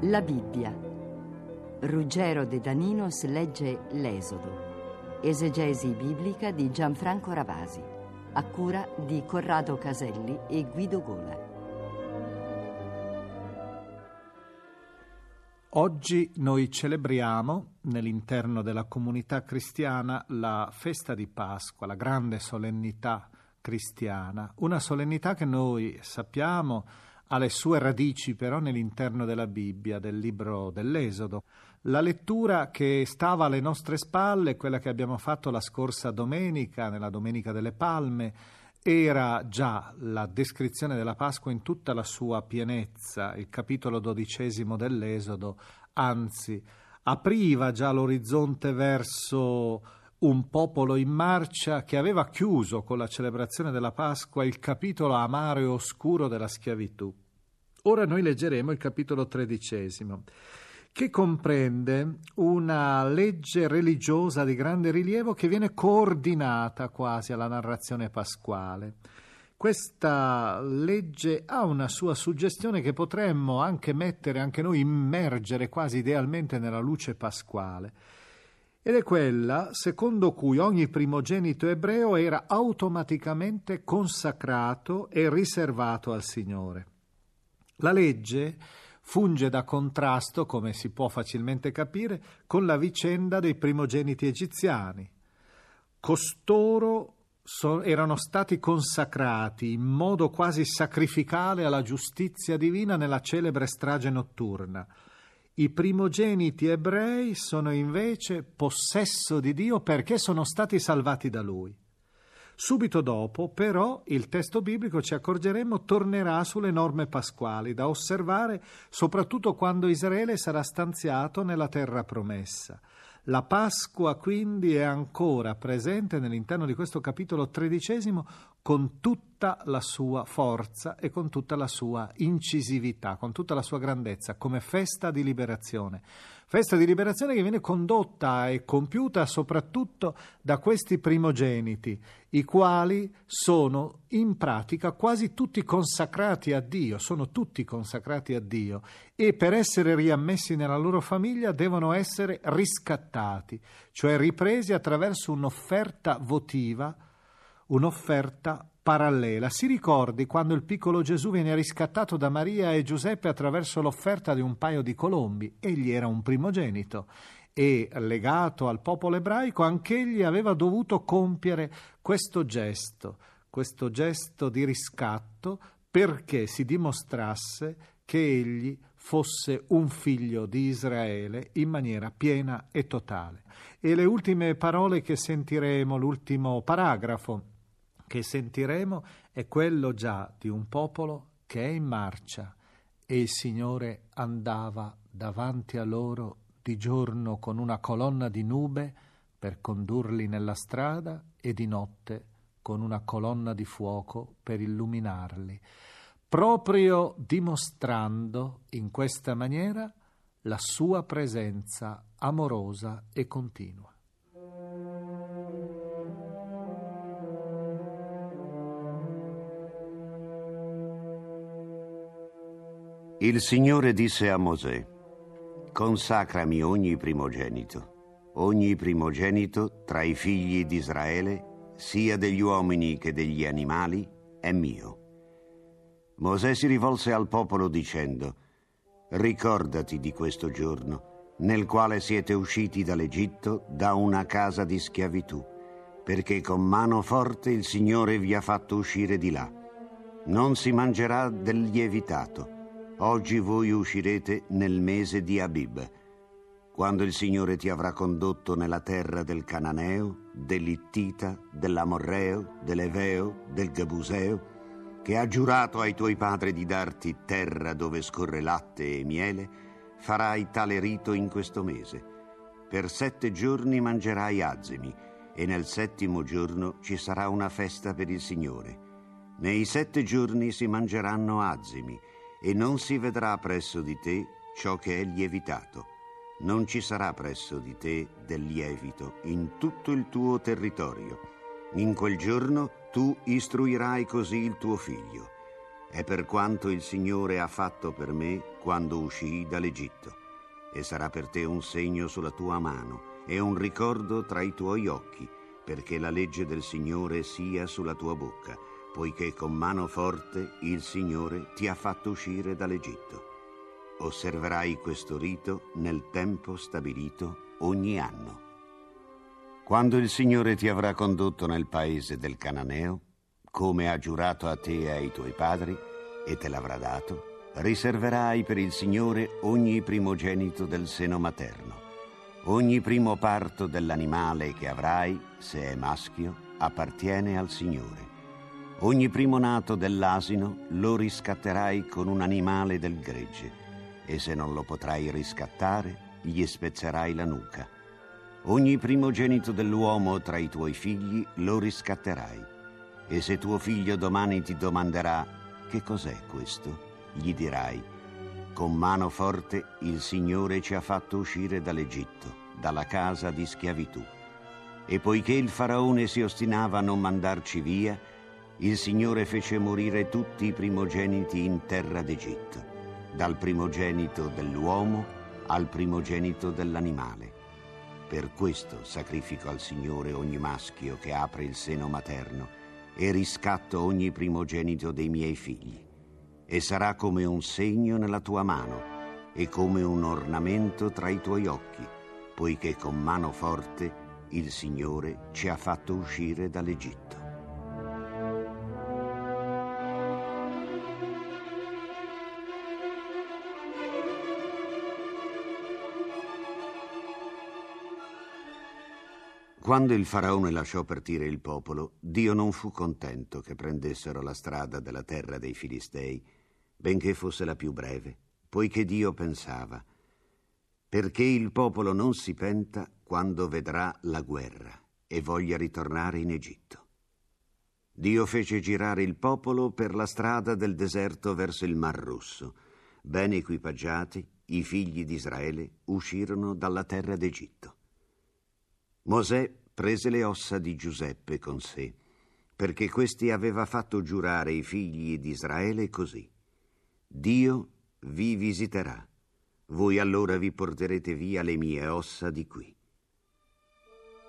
La Bibbia. Ruggero De Daninos legge L'Esodo. Esegesi biblica di Gianfranco Ravasi. A cura di Corrado Caselli e Guido Gola. Oggi noi celebriamo nell'interno della comunità cristiana la festa di Pasqua, la grande solennità cristiana, una solennità che noi sappiamo ha le sue radici però nell'interno della Bibbia, del libro dell'Esodo. La lettura che stava alle nostre spalle, quella che abbiamo fatto la scorsa domenica, nella Domenica delle Palme, era già la descrizione della Pasqua in tutta la sua pienezza, il capitolo dodicesimo dell'Esodo, anzi apriva già l'orizzonte verso un popolo in marcia che aveva chiuso con la celebrazione della Pasqua il capitolo amaro e oscuro della schiavitù. Ora noi leggeremo il capitolo tredicesimo, che comprende una legge religiosa di grande rilievo che viene coordinata quasi alla narrazione pasquale. Questa legge ha una sua suggestione che potremmo anche mettere, anche noi immergere quasi idealmente nella luce pasquale ed è quella secondo cui ogni primogenito ebreo era automaticamente consacrato e riservato al Signore. La legge funge da contrasto, come si può facilmente capire, con la vicenda dei primogeniti egiziani. Costoro erano stati consacrati in modo quasi sacrificale alla giustizia divina nella celebre strage notturna. I primogeniti ebrei sono invece possesso di Dio perché sono stati salvati da Lui. Subito dopo, però, il testo biblico, ci accorgeremo, tornerà sulle norme pasquali, da osservare soprattutto quando Israele sarà stanziato nella terra promessa. La Pasqua quindi è ancora presente all'interno di questo capitolo tredicesimo con tutta la sua forza e con tutta la sua incisività, con tutta la sua grandezza, come festa di liberazione. Festa di liberazione che viene condotta e compiuta soprattutto da questi primogeniti, i quali sono in pratica quasi tutti consacrati a Dio, sono tutti consacrati a Dio e per essere riammessi nella loro famiglia devono essere riscattati, cioè ripresi attraverso un'offerta votiva un'offerta parallela. Si ricordi quando il piccolo Gesù viene riscattato da Maria e Giuseppe attraverso l'offerta di un paio di colombi. Egli era un primogenito e legato al popolo ebraico anch'egli aveva dovuto compiere questo gesto, questo gesto di riscatto perché si dimostrasse che egli fosse un figlio di Israele in maniera piena e totale. E le ultime parole che sentiremo, l'ultimo paragrafo che sentiremo è quello già di un popolo che è in marcia e il Signore andava davanti a loro di giorno con una colonna di nube per condurli nella strada e di notte con una colonna di fuoco per illuminarli, proprio dimostrando in questa maniera la sua presenza amorosa e continua. Il Signore disse a Mosè, consacrami ogni primogenito, ogni primogenito tra i figli di Israele, sia degli uomini che degli animali, è mio. Mosè si rivolse al popolo dicendo, ricordati di questo giorno, nel quale siete usciti dall'Egitto da una casa di schiavitù, perché con mano forte il Signore vi ha fatto uscire di là. Non si mangerà del lievitato Oggi voi uscirete nel mese di Abib, quando il Signore ti avrà condotto nella terra del Cananeo, dell'Ittita, dell'Amorreo, dell'Eveo, del Gabuseo, che ha giurato ai tuoi padri di darti terra dove scorre latte e miele, farai tale rito in questo mese. Per sette giorni mangerai azimi e nel settimo giorno ci sarà una festa per il Signore. Nei sette giorni si mangeranno azimi e non si vedrà presso di te ciò che è lievitato. Non ci sarà presso di te del lievito in tutto il tuo territorio. In quel giorno tu istruirai così il tuo figlio. È per quanto il Signore ha fatto per me quando uscii dall'Egitto. E sarà per te un segno sulla tua mano e un ricordo tra i tuoi occhi, perché la legge del Signore sia sulla tua bocca poiché con mano forte il Signore ti ha fatto uscire dall'Egitto. Osserverai questo rito nel tempo stabilito ogni anno. Quando il Signore ti avrà condotto nel paese del Cananeo, come ha giurato a te e ai tuoi padri, e te l'avrà dato, riserverai per il Signore ogni primogenito del seno materno. Ogni primo parto dell'animale che avrai, se è maschio, appartiene al Signore. Ogni primo nato dell'asino lo riscatterai con un animale del gregge e se non lo potrai riscattare, gli spezzerai la nuca. Ogni primogenito dell'uomo tra i tuoi figli lo riscatterai. E se tuo figlio domani ti domanderà che cos'è questo, gli dirai, con mano forte il Signore ci ha fatto uscire dall'Egitto, dalla casa di schiavitù. E poiché il faraone si ostinava a non mandarci via, il Signore fece morire tutti i primogeniti in terra d'Egitto, dal primogenito dell'uomo al primogenito dell'animale. Per questo sacrifico al Signore ogni maschio che apre il seno materno e riscatto ogni primogenito dei miei figli. E sarà come un segno nella tua mano e come un ornamento tra i tuoi occhi, poiché con mano forte il Signore ci ha fatto uscire dall'Egitto. Quando il faraone lasciò partire il popolo, Dio non fu contento che prendessero la strada della terra dei Filistei, benché fosse la più breve, poiché Dio pensava, perché il popolo non si penta quando vedrà la guerra e voglia ritornare in Egitto. Dio fece girare il popolo per la strada del deserto verso il Mar Rosso. Ben equipaggiati, i figli di Israele uscirono dalla terra d'Egitto. Mosè prese le ossa di Giuseppe con sé, perché questi aveva fatto giurare i figli di Israele così. Dio vi visiterà, voi allora vi porterete via le mie ossa di qui.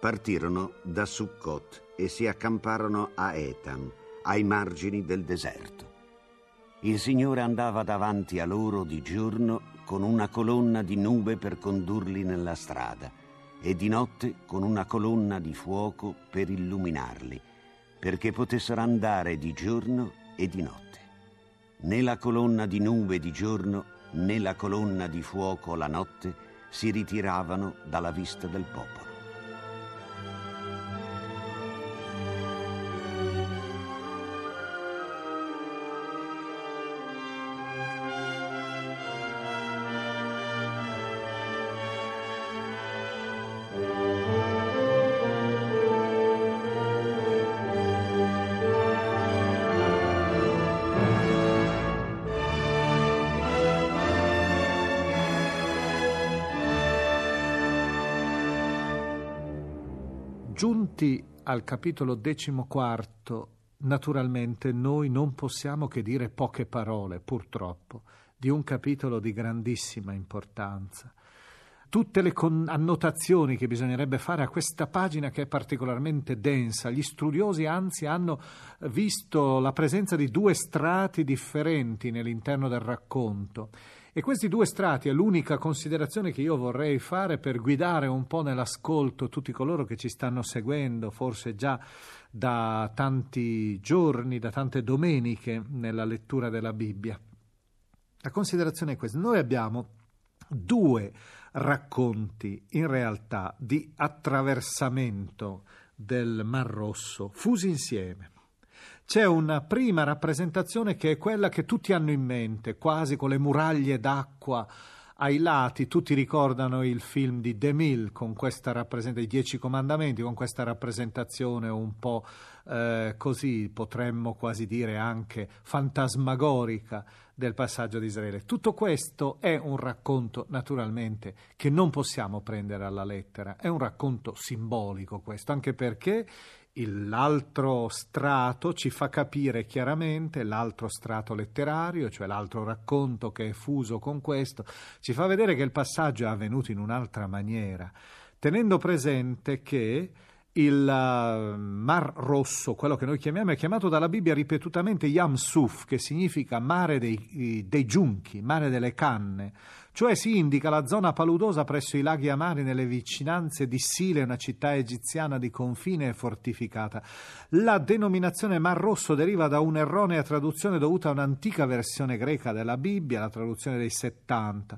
Partirono da Succot e si accamparono a Etam, ai margini del deserto. Il Signore andava davanti a loro di giorno con una colonna di nube per condurli nella strada e di notte con una colonna di fuoco per illuminarli, perché potessero andare di giorno e di notte. Né la colonna di nube di giorno né la colonna di fuoco la notte si ritiravano dalla vista del popolo. Giunti al capitolo decimoquarto, naturalmente noi non possiamo che dire poche parole, purtroppo, di un capitolo di grandissima importanza tutte le annotazioni che bisognerebbe fare a questa pagina che è particolarmente densa. Gli studiosi anzi hanno visto la presenza di due strati differenti nell'interno del racconto. E questi due strati è l'unica considerazione che io vorrei fare per guidare un po' nell'ascolto tutti coloro che ci stanno seguendo, forse già da tanti giorni, da tante domeniche nella lettura della Bibbia. La considerazione è questa. Noi abbiamo due racconti in realtà di attraversamento del Mar Rosso fusi insieme. C'è una prima rappresentazione che è quella che tutti hanno in mente, quasi con le muraglie d'acqua ai lati, tutti ricordano il film di DeMille con questa rappresentazione, i Dieci Comandamenti, con questa rappresentazione un po' eh, così, potremmo quasi dire anche fantasmagorica del passaggio di Israele. Tutto questo è un racconto, naturalmente, che non possiamo prendere alla lettera, è un racconto simbolico questo, anche perché l'altro strato ci fa capire chiaramente, l'altro strato letterario, cioè l'altro racconto che è fuso con questo, ci fa vedere che il passaggio è avvenuto in un'altra maniera, tenendo presente che il uh, Mar Rosso, quello che noi chiamiamo, è chiamato dalla Bibbia ripetutamente Yam Suf, che significa mare dei, dei giunchi, mare delle canne, cioè si indica la zona paludosa presso i laghi amari nelle vicinanze di Sile, una città egiziana di confine e fortificata. La denominazione Mar Rosso deriva da un'erronea traduzione dovuta a un'antica versione greca della Bibbia, la traduzione dei 70.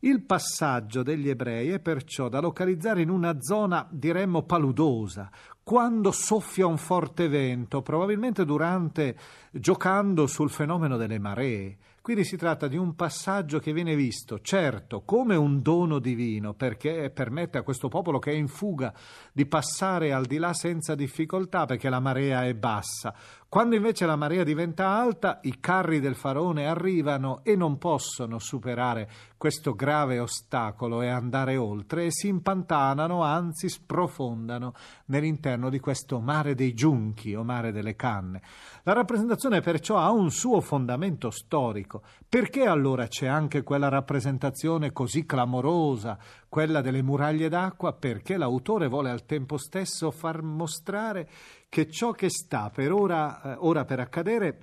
Il passaggio degli ebrei è perciò da localizzare in una zona, diremmo, paludosa, quando soffia un forte vento, probabilmente durante giocando sul fenomeno delle maree. Quindi si tratta di un passaggio che viene visto, certo, come un dono divino, perché permette a questo popolo che è in fuga di passare al di là senza difficoltà, perché la marea è bassa. Quando invece la marea diventa alta, i carri del faraone arrivano e non possono superare questo grave ostacolo e andare oltre e si impantanano, anzi sprofondano nell'interno di questo mare dei giunchi o mare delle canne. La rappresentazione perciò ha un suo fondamento storico. Perché allora c'è anche quella rappresentazione così clamorosa, quella delle muraglie d'acqua? Perché l'autore vuole al tempo stesso far mostrare che ciò che sta per ora, eh, ora per accadere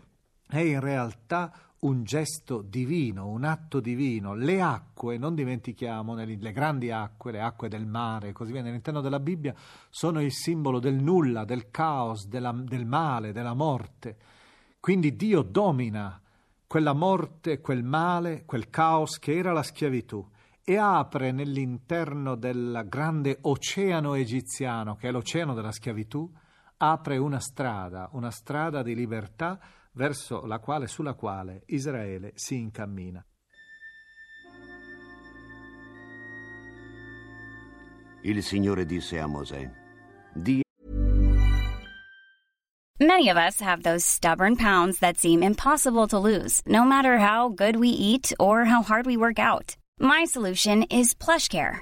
è in realtà un gesto divino, un atto divino. Le acque, non dimentichiamo, le grandi acque, le acque del mare, così via, all'interno della Bibbia, sono il simbolo del nulla, del caos, della, del male, della morte. Quindi Dio domina quella morte, quel male, quel caos che era la schiavitù e apre nell'interno del grande oceano egiziano, che è l'oceano della schiavitù, apre una strada, una strada di libertà verso la quale, sulla quale Israele si incammina. Il Signore disse a Mosè, di Many of us have those stubborn pounds that seem impossible to lose, no matter how good we eat or how hard we work out. My solution is PlushCare.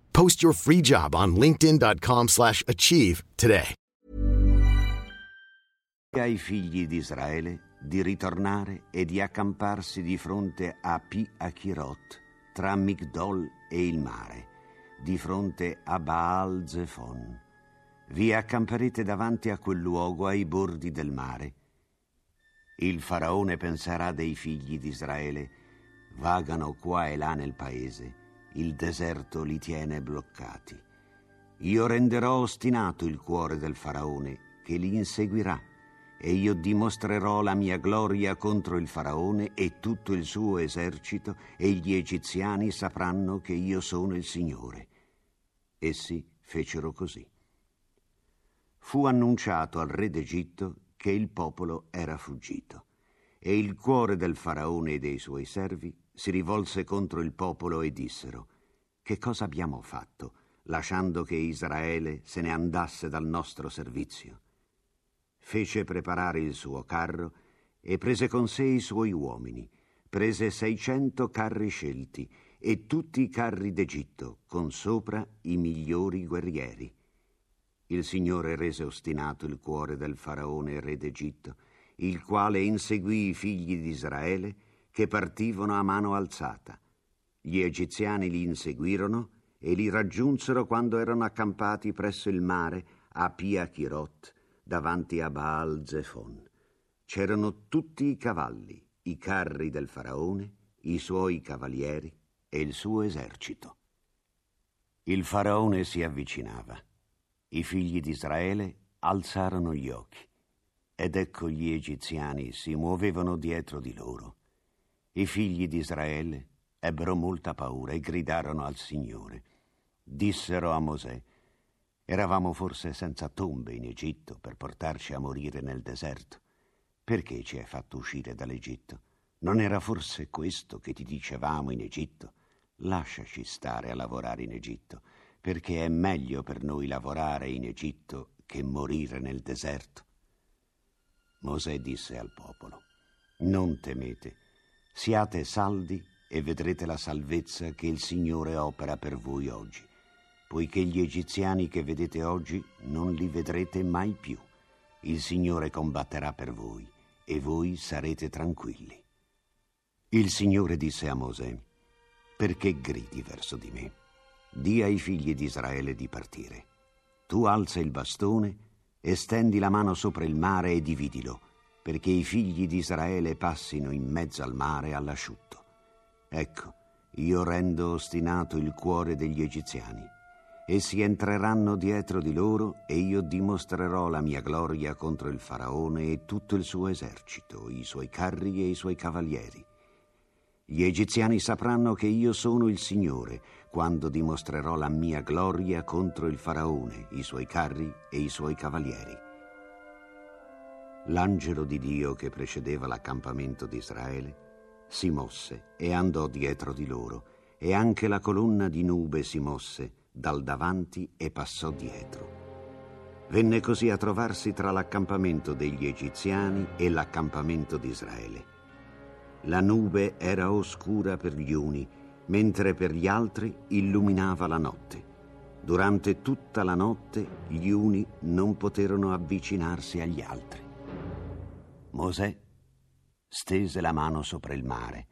Post your free job on linkedin.com/achieve today. Ai figli di Israele di ritornare e di accamparsi di fronte a Pi Achirot, tra Migdol e il mare, di fronte a Baal Zephon vi accamperete davanti a quel luogo ai bordi del mare. Il faraone penserà dei figli di Israele, vagano qua e là nel paese, il deserto li tiene bloccati. io renderò ostinato il cuore del faraone, che li inseguirà, e io dimostrerò la mia gloria contro il faraone e tutto il suo esercito, e gli egiziani sapranno che io sono il Signore. Essi fecero così. Fu annunciato al re d'Egitto che il popolo era fuggito, e il cuore del faraone e dei suoi servi si rivolse contro il popolo e dissero, Che cosa abbiamo fatto, lasciando che Israele se ne andasse dal nostro servizio? Fece preparare il suo carro e prese con sé i suoi uomini, prese seicento carri scelti e tutti i carri d'Egitto, con sopra i migliori guerrieri. Il Signore rese ostinato il cuore del faraone re d'Egitto, il quale inseguì i figli di Israele che partivano a mano alzata. Gli egiziani li inseguirono e li raggiunsero quando erano accampati presso il mare a Pia Chirot, davanti a Baal Zefon. C'erano tutti i cavalli, i carri del faraone, i suoi cavalieri e il suo esercito. Il faraone si avvicinava. I figli di Israele alzarono gli occhi ed ecco gli egiziani si muovevano dietro di loro. I figli di Israele ebbero molta paura e gridarono al Signore. Dissero a Mosè, eravamo forse senza tombe in Egitto per portarci a morire nel deserto. Perché ci hai fatto uscire dall'Egitto? Non era forse questo che ti dicevamo in Egitto? Lasciaci stare a lavorare in Egitto perché è meglio per noi lavorare in Egitto che morire nel deserto. Mosè disse al popolo, non temete, siate saldi e vedrete la salvezza che il Signore opera per voi oggi, poiché gli egiziani che vedete oggi non li vedrete mai più. Il Signore combatterà per voi e voi sarete tranquilli. Il Signore disse a Mosè, perché gridi verso di me? Dì ai figli di Israele di partire. Tu alza il bastone e stendi la mano sopra il mare e dividilo, perché i figli di Israele passino in mezzo al mare all'asciutto. Ecco, io rendo ostinato il cuore degli egiziani. Essi entreranno dietro di loro e io dimostrerò la mia gloria contro il faraone e tutto il suo esercito, i suoi carri e i suoi cavalieri. Gli egiziani sapranno che io sono il Signore, quando dimostrerò la mia gloria contro il faraone, i suoi carri e i suoi cavalieri. L'angelo di Dio che precedeva l'accampamento di Israele si mosse e andò dietro di loro, e anche la colonna di nube si mosse dal davanti e passò dietro. Venne così a trovarsi tra l'accampamento degli egiziani e l'accampamento di Israele. La nube era oscura per gli uni, mentre per gli altri illuminava la notte. Durante tutta la notte gli uni non poterono avvicinarsi agli altri. Mosè stese la mano sopra il mare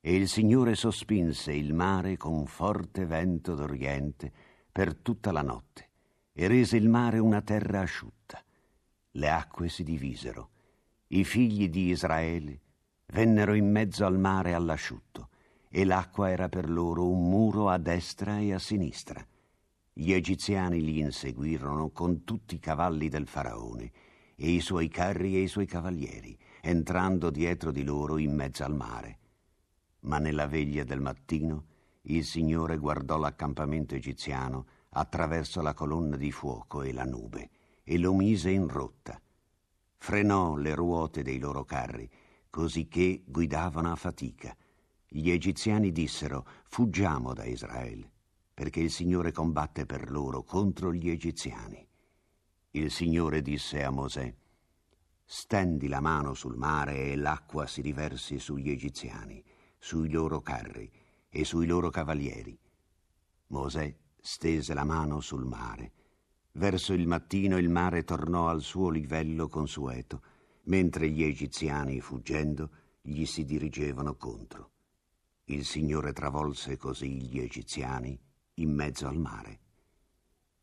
e il Signore sospinse il mare con forte vento d'Oriente per tutta la notte e rese il mare una terra asciutta. Le acque si divisero. I figli di Israele vennero in mezzo al mare all'asciutto e l'acqua era per loro un muro a destra e a sinistra. Gli egiziani li inseguirono con tutti i cavalli del faraone e i suoi carri e i suoi cavalieri, entrando dietro di loro in mezzo al mare. Ma nella veglia del mattino il Signore guardò l'accampamento egiziano attraverso la colonna di fuoco e la nube e lo mise in rotta. Frenò le ruote dei loro carri, cosicché guidavano a fatica gli egiziani dissero, fuggiamo da Israele, perché il Signore combatte per loro contro gli egiziani. Il Signore disse a Mosè, stendi la mano sul mare e l'acqua si riversi sugli egiziani, sui loro carri e sui loro cavalieri. Mosè stese la mano sul mare. Verso il mattino il mare tornò al suo livello consueto, mentre gli egiziani, fuggendo, gli si dirigevano contro. Il Signore travolse così gli egiziani in mezzo al mare.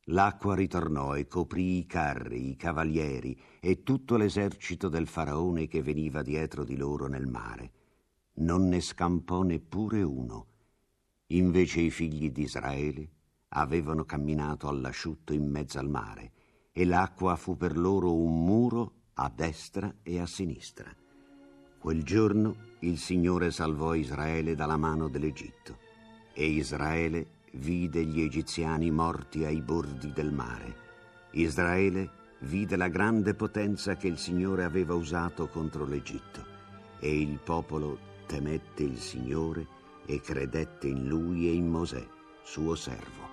L'acqua ritornò e coprì i carri, i cavalieri e tutto l'esercito del faraone che veniva dietro di loro nel mare. Non ne scampò neppure uno. Invece i figli di Israele avevano camminato all'asciutto in mezzo al mare e l'acqua fu per loro un muro a destra e a sinistra. Quel giorno il Signore salvò Israele dalla mano dell'Egitto e Israele vide gli egiziani morti ai bordi del mare. Israele vide la grande potenza che il Signore aveva usato contro l'Egitto e il popolo temette il Signore e credette in lui e in Mosè, suo servo.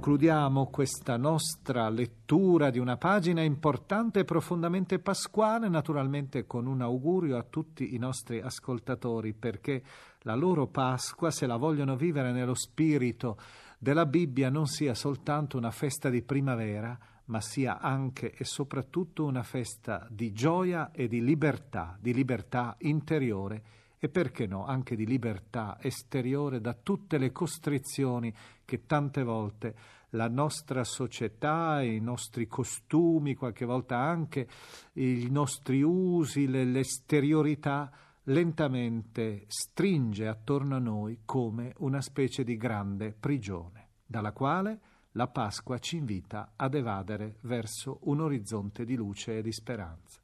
Concludiamo questa nostra lettura di una pagina importante e profondamente pasquale, naturalmente con un augurio a tutti i nostri ascoltatori, perché la loro Pasqua, se la vogliono vivere nello spirito della Bibbia, non sia soltanto una festa di primavera, ma sia anche e soprattutto una festa di gioia e di libertà, di libertà interiore e perché no anche di libertà esteriore da tutte le costrizioni che tante volte la nostra società, i nostri costumi, qualche volta anche i nostri usi, l'esteriorità lentamente stringe attorno a noi come una specie di grande prigione, dalla quale la Pasqua ci invita ad evadere verso un orizzonte di luce e di speranza.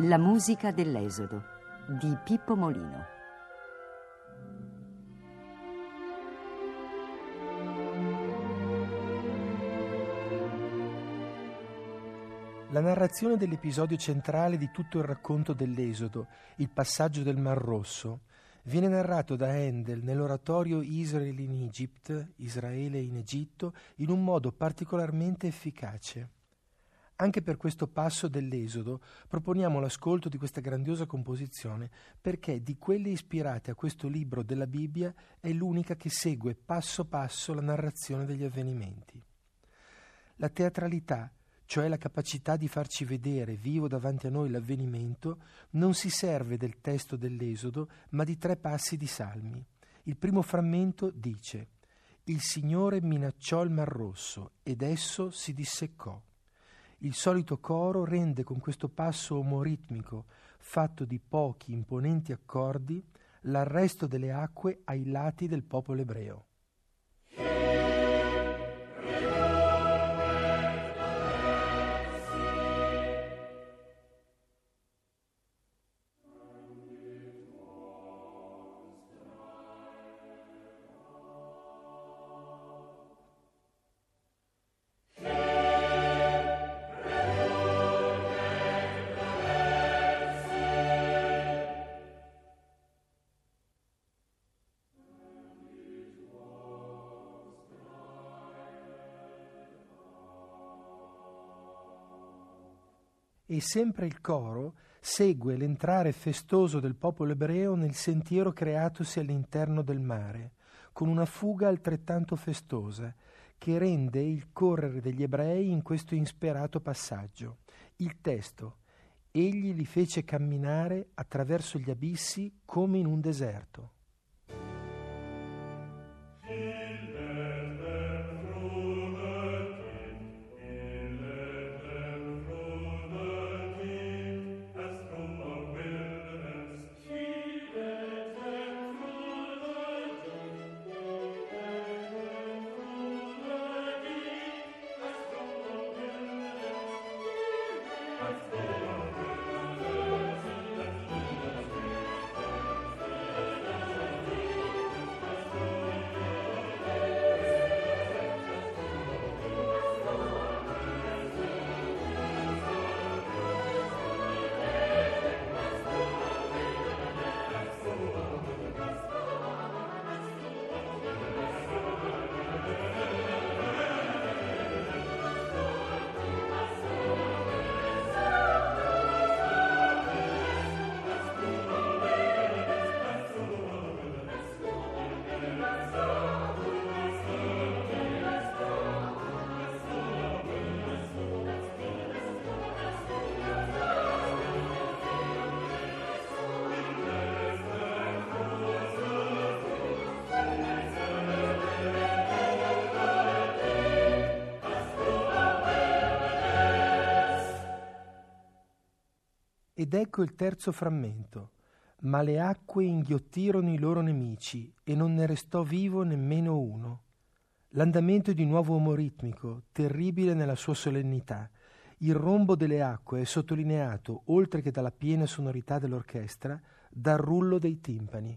La musica dell'Esodo di Pippo Molino. La narrazione dell'episodio centrale di tutto il racconto dell'Esodo, il passaggio del Mar Rosso, viene narrato da Handel nell'oratorio Israel in Egypt, Israele in Egitto, in un modo particolarmente efficace. Anche per questo passo dell'Esodo proponiamo l'ascolto di questa grandiosa composizione perché di quelle ispirate a questo libro della Bibbia è l'unica che segue passo passo la narrazione degli avvenimenti. La teatralità, cioè la capacità di farci vedere vivo davanti a noi l'avvenimento, non si serve del testo dell'Esodo, ma di tre passi di salmi. Il primo frammento dice Il Signore minacciò il Mar Rosso ed esso si disseccò. Il solito coro rende con questo passo omoritmico, fatto di pochi imponenti accordi, l'arresto delle acque ai lati del popolo ebreo. E sempre il coro segue l'entrare festoso del popolo ebreo nel sentiero creatosi all'interno del mare, con una fuga altrettanto festosa, che rende il correre degli ebrei in questo insperato passaggio. Il testo Egli li fece camminare attraverso gli abissi come in un deserto. Ed ecco il terzo frammento. Ma le acque inghiottirono i loro nemici e non ne restò vivo nemmeno uno. L'andamento è di nuovo omoritmico, terribile nella sua solennità. Il rombo delle acque è sottolineato, oltre che dalla piena sonorità dell'orchestra, dal rullo dei timpani.